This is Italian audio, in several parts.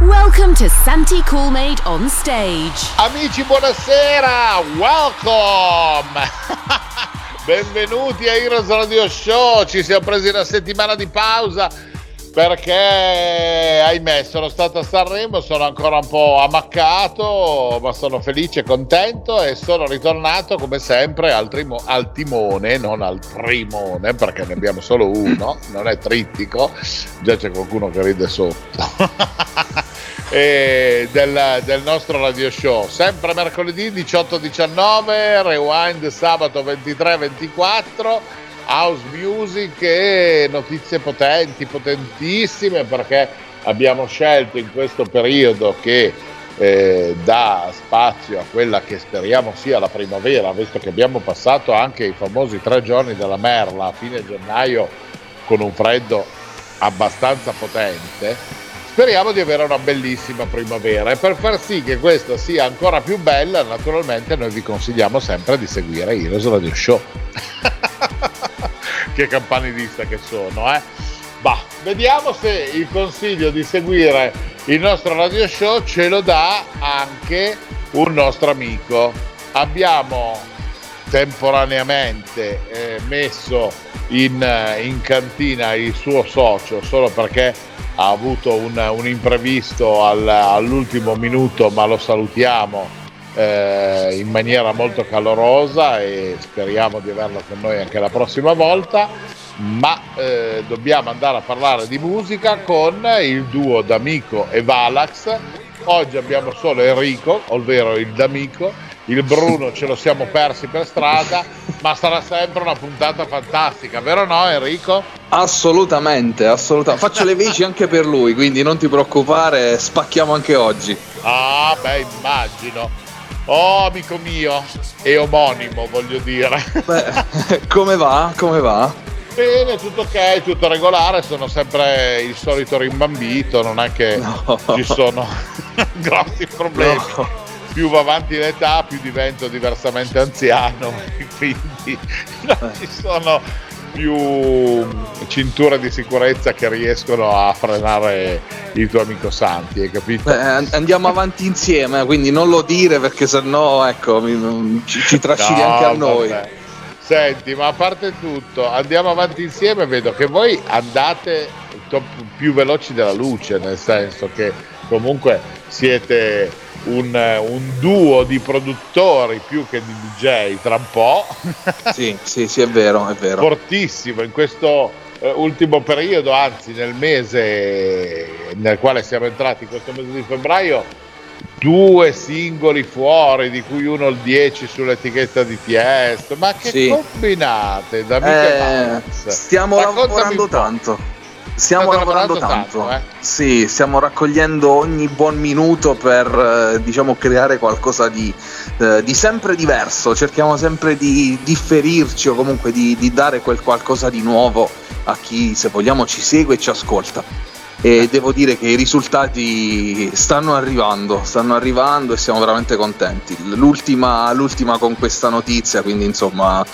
Welcome to Santi Coolmade on stage. Amici, buonasera! Welcome! Benvenuti a Heroes Radio Show. Ci siamo presi una settimana di pausa perché, ahimè, sono stato a Sanremo, sono ancora un po' ammaccato, ma sono felice e contento e sono ritornato come sempre al, trimo- al timone, non al trimone, perché ne abbiamo solo uno, non è trittico, già c'è qualcuno che ride sotto. e del, del nostro radio show. Sempre mercoledì 18-19, rewind sabato 23-24, house music e notizie potenti, potentissime perché abbiamo scelto in questo periodo che eh, dà spazio a quella che speriamo sia la primavera, visto che abbiamo passato anche i famosi tre giorni della merla a fine gennaio con un freddo abbastanza potente speriamo di avere una bellissima primavera. E per far sì che questa sia ancora più bella naturalmente noi vi consigliamo sempre di seguire Heroes Radio Show. Che campanilista che sono eh. Bah, vediamo se il consiglio di seguire il nostro radio show ce lo dà anche un nostro amico. Abbiamo temporaneamente eh, messo in, in cantina il suo socio solo perché ha avuto un, un imprevisto al, all'ultimo minuto, ma lo salutiamo eh, in maniera molto calorosa e speriamo di averlo con noi anche la prossima volta. Ma eh, dobbiamo andare a parlare di musica con il duo D'Amico e Valax. Oggi abbiamo solo Enrico, ovvero il D'Amico, il Bruno ce lo siamo persi per strada, ma sarà sempre una puntata fantastica, vero no Enrico? Assolutamente, assolutamente. Faccio le veci anche per lui, quindi non ti preoccupare, spacchiamo anche oggi. Ah, beh, immagino. Oh, amico mio, e omonimo, voglio dire. Beh, come va? Come va? Bene, tutto ok, tutto regolare, sono sempre il solito rimbambito, non è che no. ci sono grossi problemi. No più va avanti l'età più divento diversamente anziano e quindi non ci sono più cinture di sicurezza che riescono a frenare il tuo amico Santi, hai capito? Beh, andiamo avanti insieme, quindi non lo dire perché sennò ecco, ci, ci trascini no, anche a noi. Vabbè. Senti, ma a parte tutto, andiamo avanti insieme, vedo che voi andate più veloci della luce, nel senso che comunque siete un, un, duo di produttori più che di DJ tra un po'. sì, sì, sì, è vero, è vero. Fortissimo in questo eh, ultimo periodo, anzi nel mese nel quale siamo entrati, questo mese di febbraio, due singoli fuori, di cui uno il 10 sull'etichetta di Tiesto. Ma che sì. combinate, da eh, Stiamo lavorando tanto. Stiamo lavorando tanto, tanto eh? sì, stiamo raccogliendo ogni buon minuto per eh, diciamo creare qualcosa di, eh, di, sempre diverso, cerchiamo sempre di differirci o comunque di, di, dare quel qualcosa di nuovo a chi se vogliamo ci segue e ci ascolta. E eh. devo dire che i risultati stanno arrivando, stanno arrivando e siamo veramente contenti. L'ultima, l'ultima con questa notizia, quindi insomma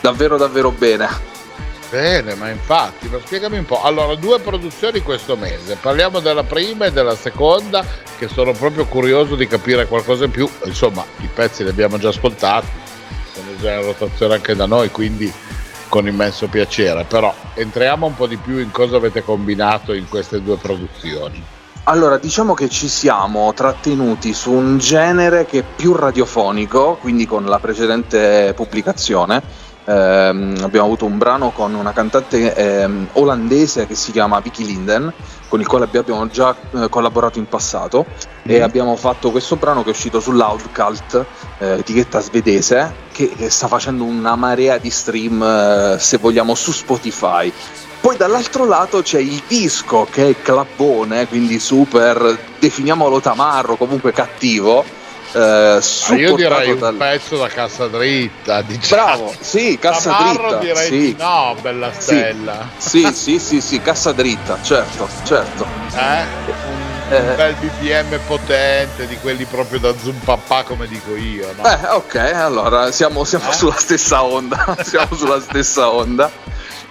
davvero davvero bene. Bene, ma infatti, ma spiegami un po'. Allora, due produzioni questo mese. Parliamo della prima e della seconda, che sono proprio curioso di capire qualcosa in più. Insomma, i pezzi li abbiamo già ascoltati, sono già in rotazione anche da noi, quindi con immenso piacere. Però entriamo un po' di più in cosa avete combinato in queste due produzioni. Allora, diciamo che ci siamo trattenuti su un genere che è più radiofonico, quindi con la precedente pubblicazione. Ehm, abbiamo avuto un brano con una cantante ehm, olandese che si chiama Vicky Linden, con il quale abbiamo già eh, collaborato in passato mm. e abbiamo fatto questo brano che è uscito sull'Outcult, eh, etichetta svedese, che, che, sta facendo una marea di stream, eh, se vogliamo, su Spotify. Poi dall'altro lato c'è il disco che è clappone, quindi super, definiamolo tamarro, comunque cattivo. Eh, ah, io direi dal... un pezzo da cassa dritta diciamo. bravo sì cassa Tamarro dritta direi sì. no bella stella sì. sì sì sì sì cassa dritta certo certo eh? un, eh. bel BPM potente di quelli proprio da zoom papà come dico io no? eh ok allora siamo, siamo eh? sulla stessa onda siamo sulla stessa onda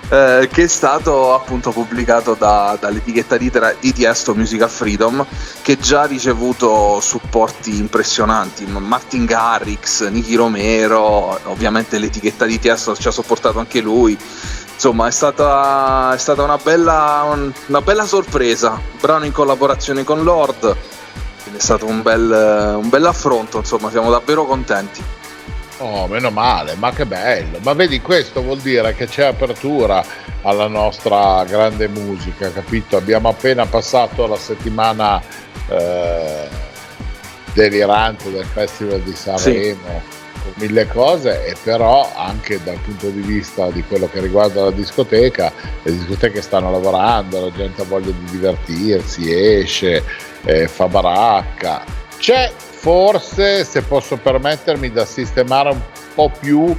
eh, che è stato appunto pubblicato da, dall'etichetta di, di Tiesto Musical Freedom che già ha ricevuto supporti impressionanti. Martin Garrix, Nicky Romero ovviamente l'etichetta di Tiesto ci ha sopportato anche lui. Insomma è stata, è stata una, bella, una bella sorpresa. Brano in collaborazione con Lord. È stato un bel, un bel affronto insomma siamo davvero contenti Oh, meno male, ma che bello. Ma vedi, questo vuol dire che c'è apertura alla nostra grande musica, capito? Abbiamo appena passato la settimana eh, delirante del Festival di Sanremo. Sì con mille cose e però anche dal punto di vista di quello che riguarda la discoteca, le discoteche stanno lavorando, la gente ha voglia di divertirsi, esce, eh, fa baracca. C'è forse, se posso permettermi, da sistemare un po' più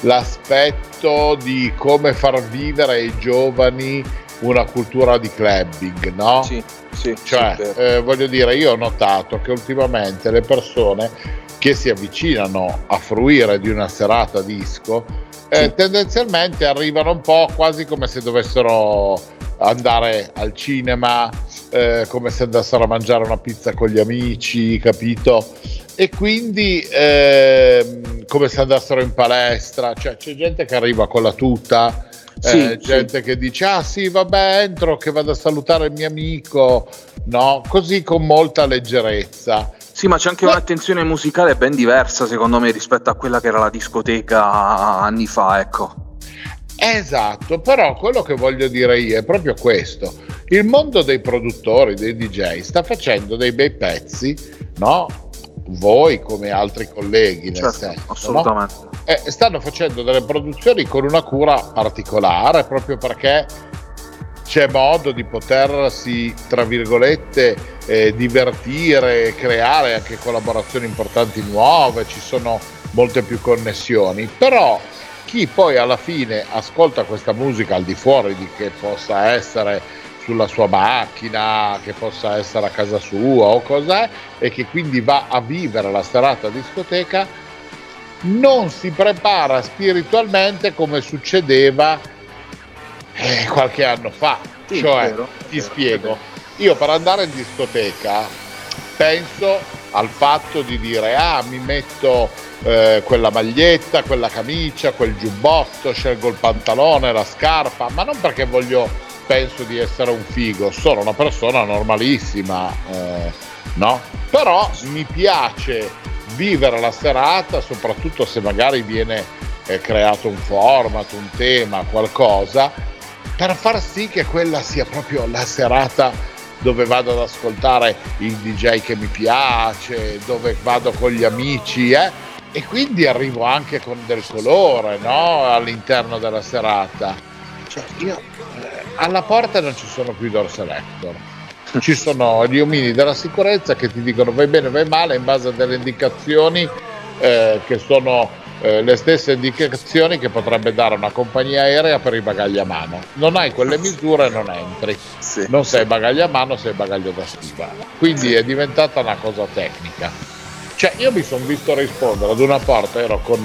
l'aspetto di come far vivere ai giovani una cultura di clubbing, no? Sì, sì. Cioè, sì, eh, voglio dire, io ho notato che ultimamente le persone che si avvicinano a fruire di una serata disco eh, sì. tendenzialmente arrivano un po' quasi come se dovessero andare al cinema, eh, come se andassero a mangiare una pizza con gli amici, capito? E quindi eh, come se andassero in palestra, cioè c'è gente che arriva con la tuta. Sì, eh, gente sì. che dice ah sì vabbè entro che vado a salutare il mio amico no così con molta leggerezza sì, ma c'è anche un'attenzione musicale ben diversa, secondo me, rispetto a quella che era la discoteca anni fa, ecco. Esatto, però quello che voglio dire io è proprio questo. Il mondo dei produttori, dei DJ, sta facendo dei bei pezzi, no? Voi come altri colleghi, nel certo, senso, assolutamente. No? Eh, stanno facendo delle produzioni con una cura particolare, proprio perché c'è modo di potersi, tra virgolette, eh, divertire, creare anche collaborazioni importanti nuove, ci sono molte più connessioni, però chi poi alla fine ascolta questa musica al di fuori di che possa essere sulla sua macchina, che possa essere a casa sua o cos'è, e che quindi va a vivere la serata a discoteca, non si prepara spiritualmente come succedeva eh, qualche anno fa. Sì, cioè, vero, ti vero, spiego, io per andare in discoteca penso al fatto di dire ah mi metto eh, quella maglietta, quella camicia, quel giubbotto, scelgo il pantalone, la scarpa, ma non perché voglio, penso di essere un figo, sono una persona normalissima, eh, no? Però mi piace vivere la serata, soprattutto se magari viene eh, creato un format, un tema, qualcosa, per far sì che quella sia proprio la serata dove vado ad ascoltare il DJ che mi piace, dove vado con gli amici, eh? E quindi arrivo anche con del colore no? all'interno della serata. Cioè, io, eh, alla porta non ci sono più i door selector, ci sono gli omini della sicurezza che ti dicono vai bene, vai male in base a delle indicazioni eh, che sono eh, le stesse indicazioni che potrebbe dare una compagnia aerea per i bagagli a mano. Non hai quelle misure e non entri. Sì, non sei bagaglio a mano, sei bagaglio da stiva. Quindi è diventata una cosa tecnica. Cioè, io mi sono visto rispondere ad una porta, ero con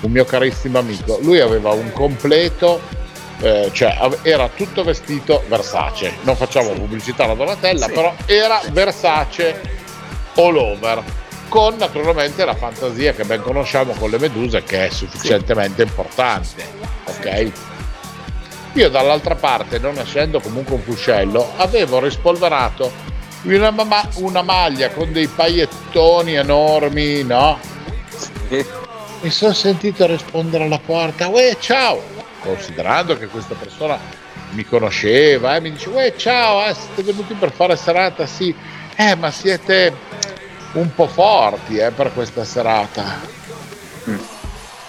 un mio carissimo amico, lui aveva un completo eh, cioè era tutto vestito Versace. Non facciamo sì. pubblicità alla Donatella, sì. però era Versace all over con naturalmente la fantasia che ben conosciamo con le meduse che è sufficientemente sì. importante. Ok? Io dall'altra parte, non essendo comunque un fuscello, avevo rispolverato una, ma- una maglia con dei paiettoni enormi, no? Sì. Mi sono sentito rispondere alla porta, uè ciao, considerando che questa persona mi conosceva e eh, mi dice, uè ciao, eh, siete venuti per fare serata? Sì, eh ma siete un po' forti eh, per questa serata. Mm.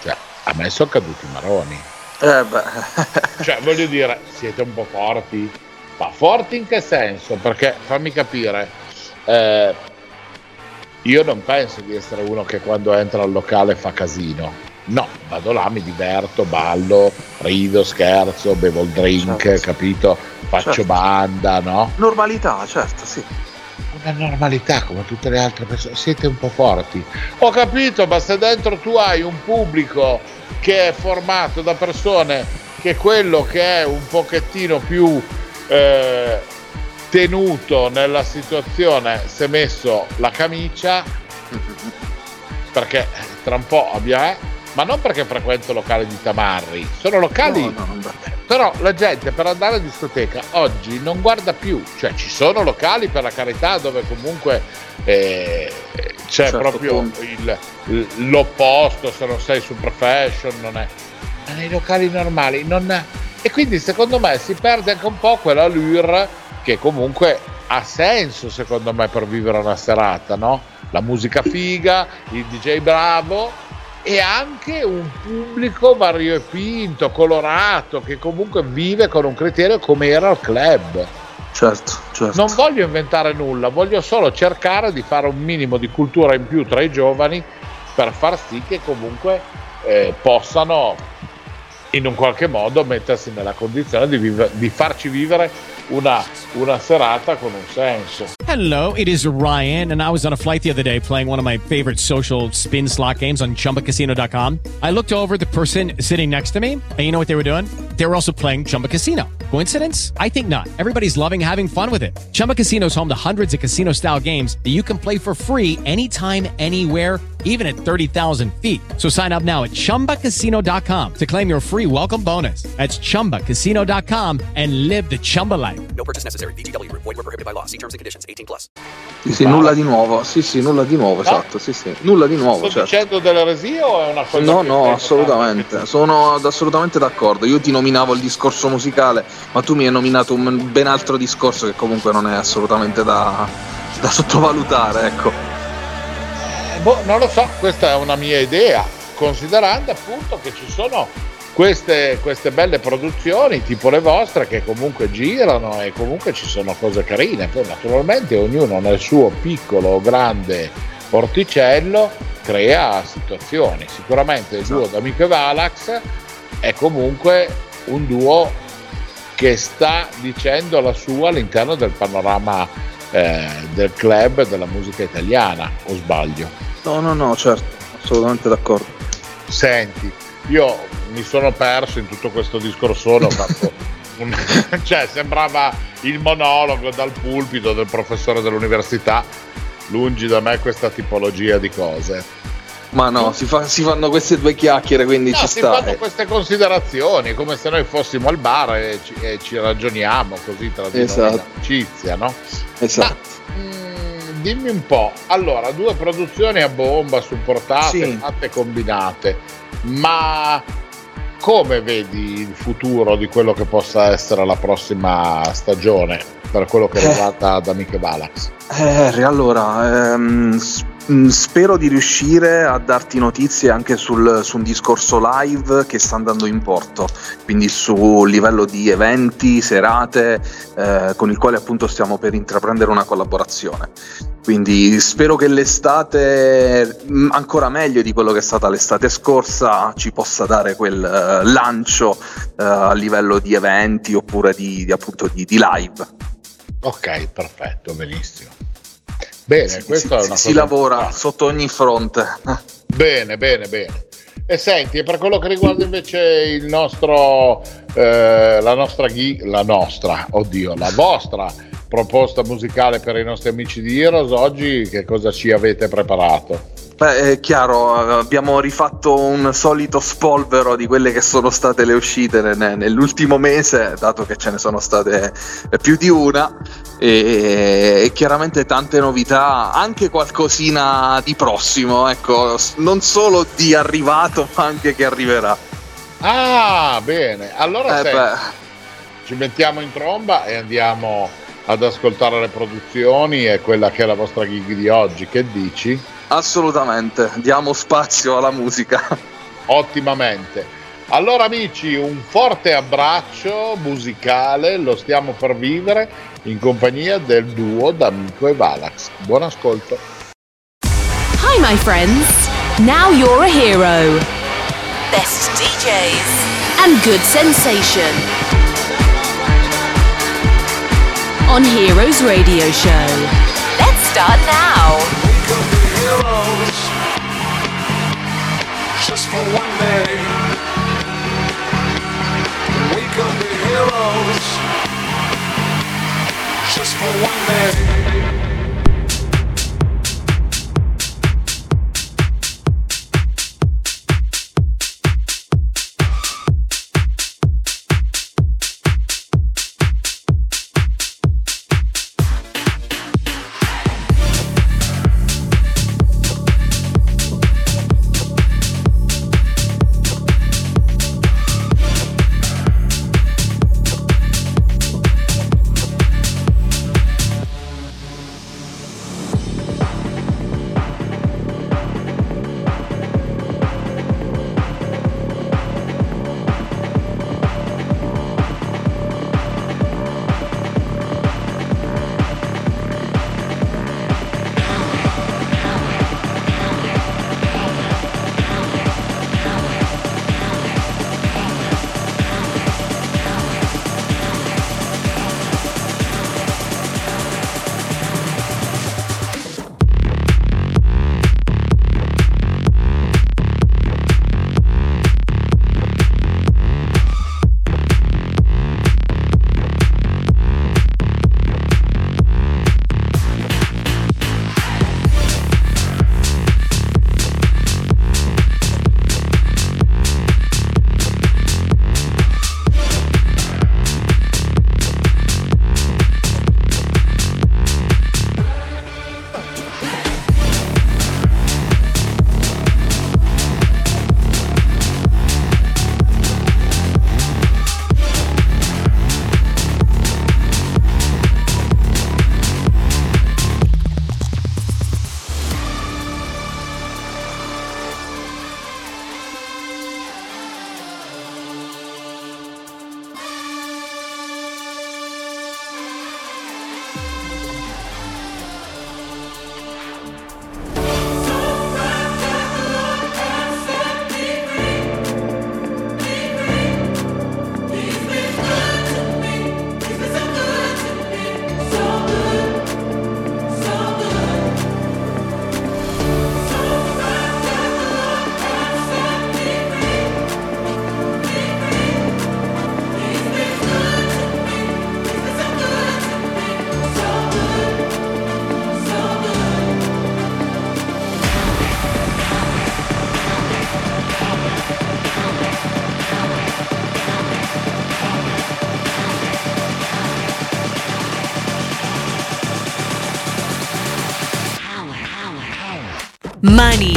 Cioè, a me sono caduti i maroni. Eh cioè, voglio dire, siete un po' forti? Ma forti in che senso? Perché fammi capire, eh, io non penso di essere uno che quando entra al locale fa casino. No, vado là, mi diverto, ballo, rido, scherzo, bevo il drink, certo. capito? Faccio certo. banda, no? Normalità, certo, sì. Una normalità come tutte le altre persone, siete un po' forti. Ho capito, ma se dentro tu hai un pubblico che è formato da persone che quello che è un pochettino più eh, tenuto nella situazione si è messo la camicia perché tra un po' abbiamo ma non perché frequento locali di tamarri sono locali no, no, però la gente per andare a discoteca oggi non guarda più cioè ci sono locali per la carità dove comunque eh, c'è certo proprio il, l'opposto se non sei super fashion non è ma nei locali normali non è e quindi secondo me si perde anche un po' quella lure che comunque ha senso secondo me per vivere una serata, no? La musica figa, il DJ bravo e anche un pubblico variopinto, colorato, che comunque vive con un criterio come era il club. Certo, certo. Non voglio inventare nulla, voglio solo cercare di fare un minimo di cultura in più tra i giovani per far sì che comunque eh, possano in un qualche modo mettersi nella condizione di, vive- di farci vivere una, una serata con un senso. Hello, it is Ryan, and I was on a flight the other day playing one of my favorite social spin slot games on chumbacasino.com. I looked over the person sitting next to me, and you know what they were doing? They were also playing Chumba Casino. Coincidence? I think not. Everybody's loving having fun with it. Chumba Casino is home to hundreds of casino style games that you can play for free anytime, anywhere, even at 30,000 feet. So sign up now at chumbacasino.com to claim your free welcome bonus. That's chumbacasino.com and live the Chumba life. No purchase necessary. DTW, void, were prohibited by law. See terms and conditions 18 plus. Sì, sì, nulla di nuovo. Sì, sì, nulla di nuovo, no? esatto. Sì, sì, nulla di nuovo. Sto certo. dicendo dell'eresia o è una cosa? No, no, assolutamente. Sono assolutamente d'accordo. Io ti nominavo il discorso musicale ma tu mi hai nominato un ben altro discorso che comunque non è assolutamente da, da sottovalutare, ecco. Eh, boh, non lo so, questa è una mia idea, considerando appunto che ci sono queste, queste, belle produzioni tipo le vostre che comunque girano e comunque ci sono cose carine. Poi naturalmente ognuno nel suo piccolo o grande orticello crea situazioni. Sicuramente il duo esatto. d'Amico e Valax è comunque un duo che sta dicendo la sua all'interno del panorama eh, del club della musica italiana, o sbaglio? No, no, no, certo, assolutamente d'accordo. Senti, io mi sono perso in tutto questo discorsone, ho fatto un, cioè sembrava il monologo dal pulpito del professore dell'università, lungi da me questa tipologia di cose ma no, si, fa, si, fanno queste due chiacchiere, quindi no, ci si sta. fanno queste considerazioni, come se noi fossimo al bar e ci, e ci ragioniamo così tra di esatto. noi amicizia, no? Esatto. Ma, mm, dimmi un po', allora, due produzioni a bomba supportate, sì. fatte combinate, ma come vedi il futuro di quello che possa essere la prossima stagione per quello che eh. riguarda eh. Amiche Balax? Eh, allora, ehm, spero di riuscire a darti notizie anche sul, su un discorso live che sta andando in porto, quindi su livello di eventi, serate, eh, con il quale appunto stiamo per intraprendere una collaborazione. Quindi spero che l'estate, mm, ancora meglio di quello che è stata l'estate scorsa, ci possa dare quel uh, lancio uh, a livello di eventi oppure di, di appunto di, di live. Ok, perfetto, benissimo. Bene, si, questo si, è una si lavora ah. sotto ogni fronte. Bene, bene, bene. E senti, per quello che riguarda invece il nostro, eh, la nostra, ghi- la nostra, oddio, la vostra proposta musicale per i nostri amici di Heroes, oggi che cosa ci avete preparato? Beh, è chiaro, abbiamo rifatto un solito spolvero di quelle che sono state le uscite nell'ultimo mese, dato che ce ne sono state più di una, e, e chiaramente tante novità, anche qualcosina di prossimo, ecco, non solo di arrivato, ma anche che arriverà. Ah, bene, allora eh, ci mettiamo in tromba e andiamo ad ascoltare le produzioni e quella che è la vostra gig di oggi, che dici? Assolutamente, diamo spazio alla musica. Ottimamente. Allora amici, un forte abbraccio musicale, lo stiamo per vivere in compagnia del duo D'Amico e Valax. Buon ascolto. Hi my friends, now you're a hero. Best DJs and good sensation. On Heroes Radio Show. Let's start now. heroes just for one day. Heroes just for one day.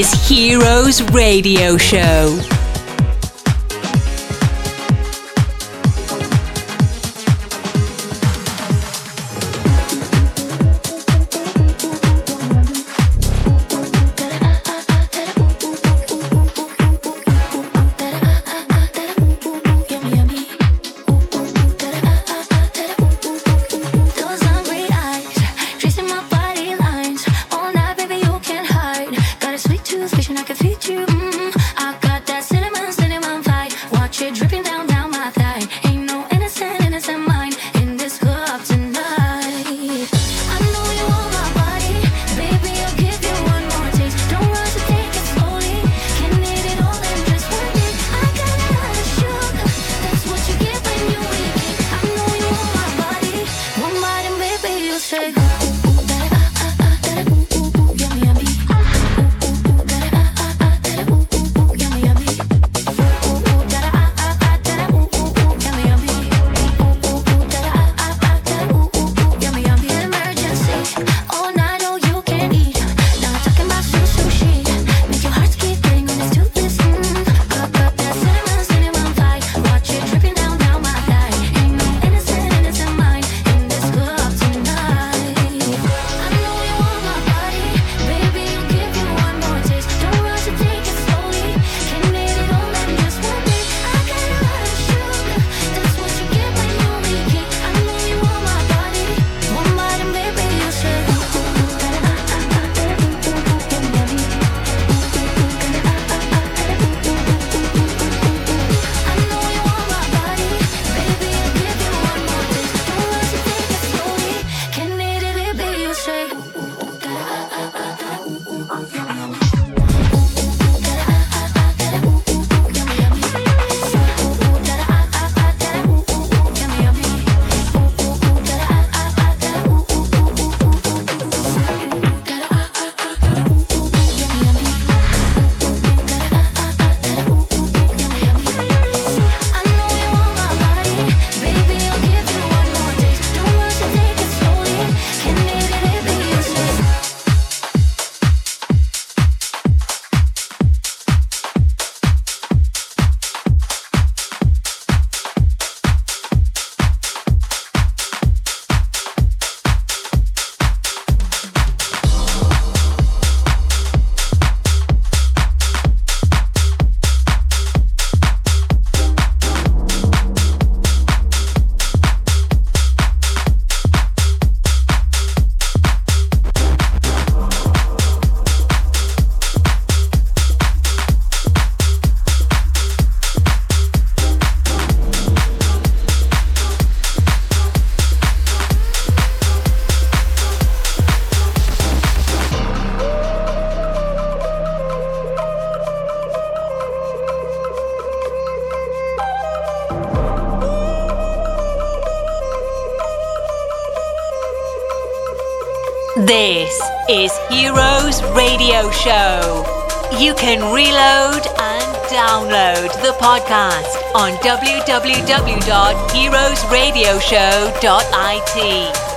Is Heroes Radio Show. I'm coming. Podcast on www.heroesradioshow.it.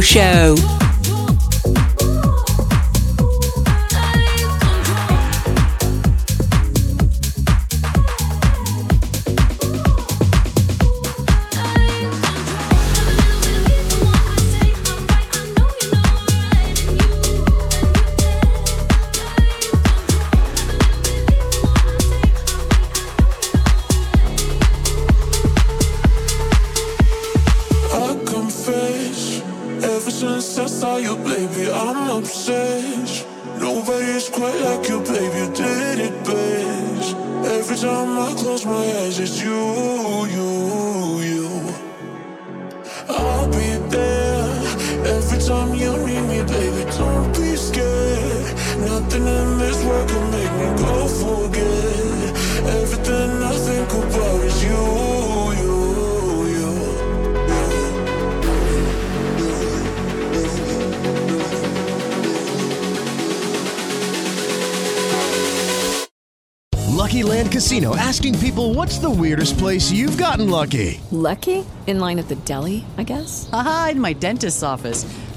Show. You need me, baby, don't be scared. Nothing in this world can make me go forget. Everything I think about is you. Lucky Land Casino asking people what's the weirdest place you've gotten lucky? Lucky? In line at the deli, I guess? Aha, in my dentist's office.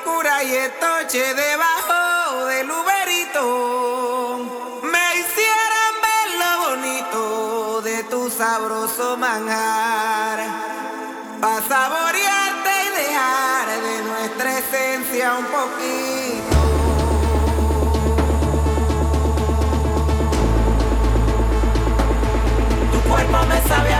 oscura y estoche debajo del luberito. Me hicieran ver lo bonito de tu sabroso manjar. Pa' saborearte y dejar de nuestra esencia un poquito. Tu cuerpo me sabe a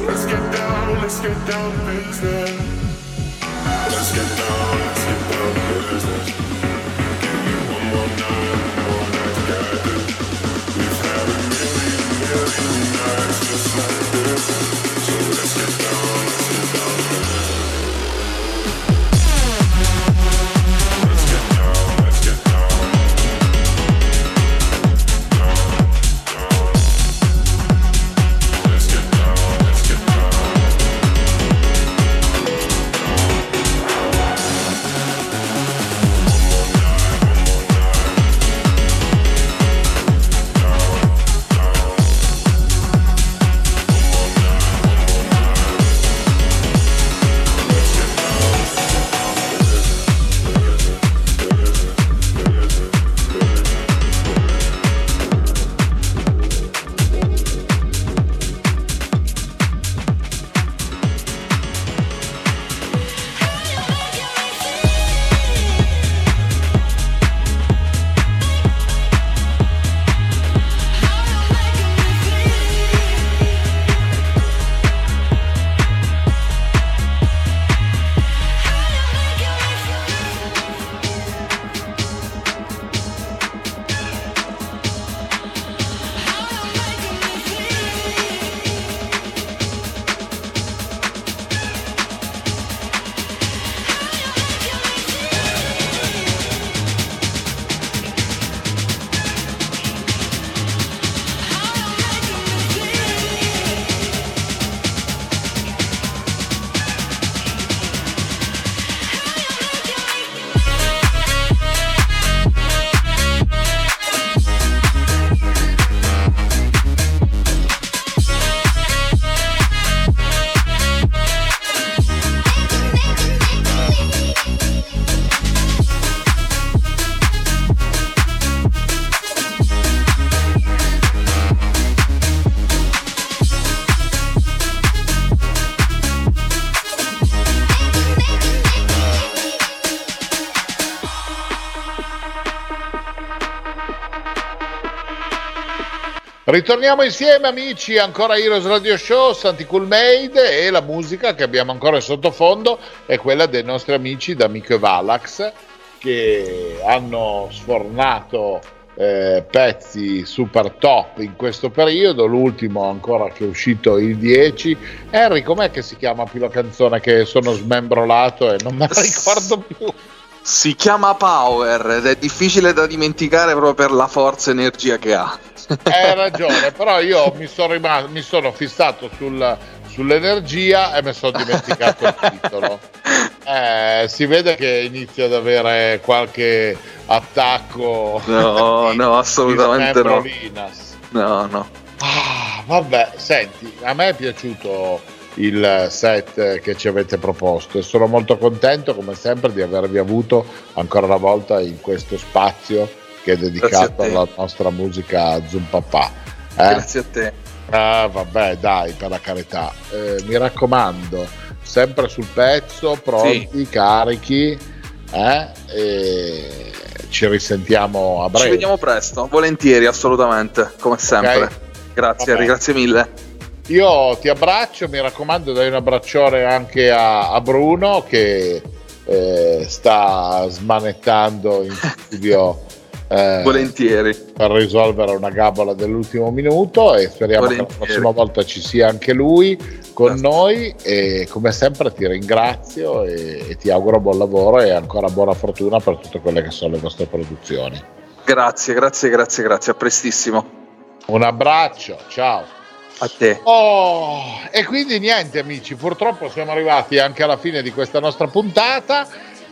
let's get down, let's get down business. Let's get down, Ritorniamo insieme amici, ancora Heroes Radio Show, Santi Cool Made e la musica che abbiamo ancora in sottofondo è quella dei nostri amici da Mico e Valax che hanno sfornato eh, pezzi super top in questo periodo, l'ultimo ancora che è uscito il 10. Henry, com'è che si chiama più la canzone che sono smembrolato e non me la ricordo più? Si chiama Power ed è difficile da dimenticare proprio per la forza e energia che ha. Hai ragione, però io mi sono, rimasto, mi sono fissato sul, sull'energia e mi sono dimenticato il titolo. Eh, si vede che inizio ad avere qualche attacco. No, no, assolutamente no. No, no. Ah, vabbè, senti, a me è piaciuto il set che ci avete proposto e sono molto contento come sempre di avervi avuto ancora una volta in questo spazio che è dedicato alla nostra musica Zoom Papà. Eh? Grazie a te. Ah, vabbè, dai, per la carità. Eh, mi raccomando, sempre sul pezzo, pronti, sì. carichi. Eh? E ci risentiamo a breve. Ci vediamo presto, volentieri, assolutamente, come sempre. Okay. Grazie, Vabbè. grazie mille. Io ti abbraccio, mi raccomando, dai un abbraccione anche a, a Bruno che eh, sta smanettando in studio. Eh, Volentieri per risolvere una gabola dell'ultimo minuto e speriamo Volentieri. che la prossima volta ci sia anche lui con Grazie. noi e come sempre ti ringrazio e, e, ti auguro buon lavoro e ancora buona fortuna per tutte quelle che sono le vostre produzioni. Grazie, grazie, grazie, grazie, a prestissimo. Un abbraccio, ciao. A te. Oh, e quindi niente amici, purtroppo siamo arrivati anche alla fine di questa nostra puntata.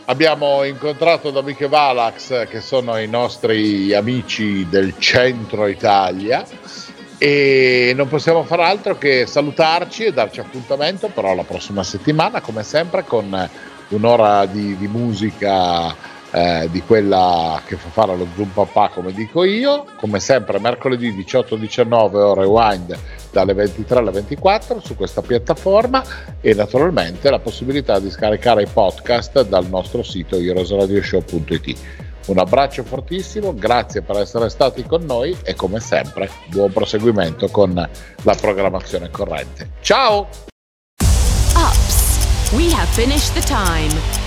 Abbiamo incontrato Domiche e Valax che sono i nostri amici del centro Italia e non possiamo fare altro che salutarci e darci appuntamento però la prossima settimana come sempre con un'ora di, di musica eh, di quella che fa fare lo Zoom Papà come dico io come sempre mercoledì 18-19 ore Wind dalle 23 alle 24 su questa piattaforma e naturalmente la possibilità di scaricare i podcast dal nostro sito heroesradioshow.it un abbraccio fortissimo, grazie per essere stati con noi e come sempre buon proseguimento con la programmazione corrente. Ciao! Ups, we have finished the time.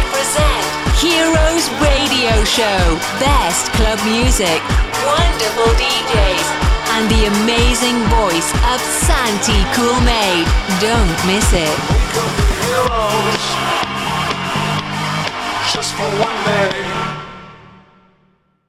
present Heroes Radio Show. Best club music, wonderful DJs and the amazing voice of Santi Coolmade. Don't miss it. Just for one day.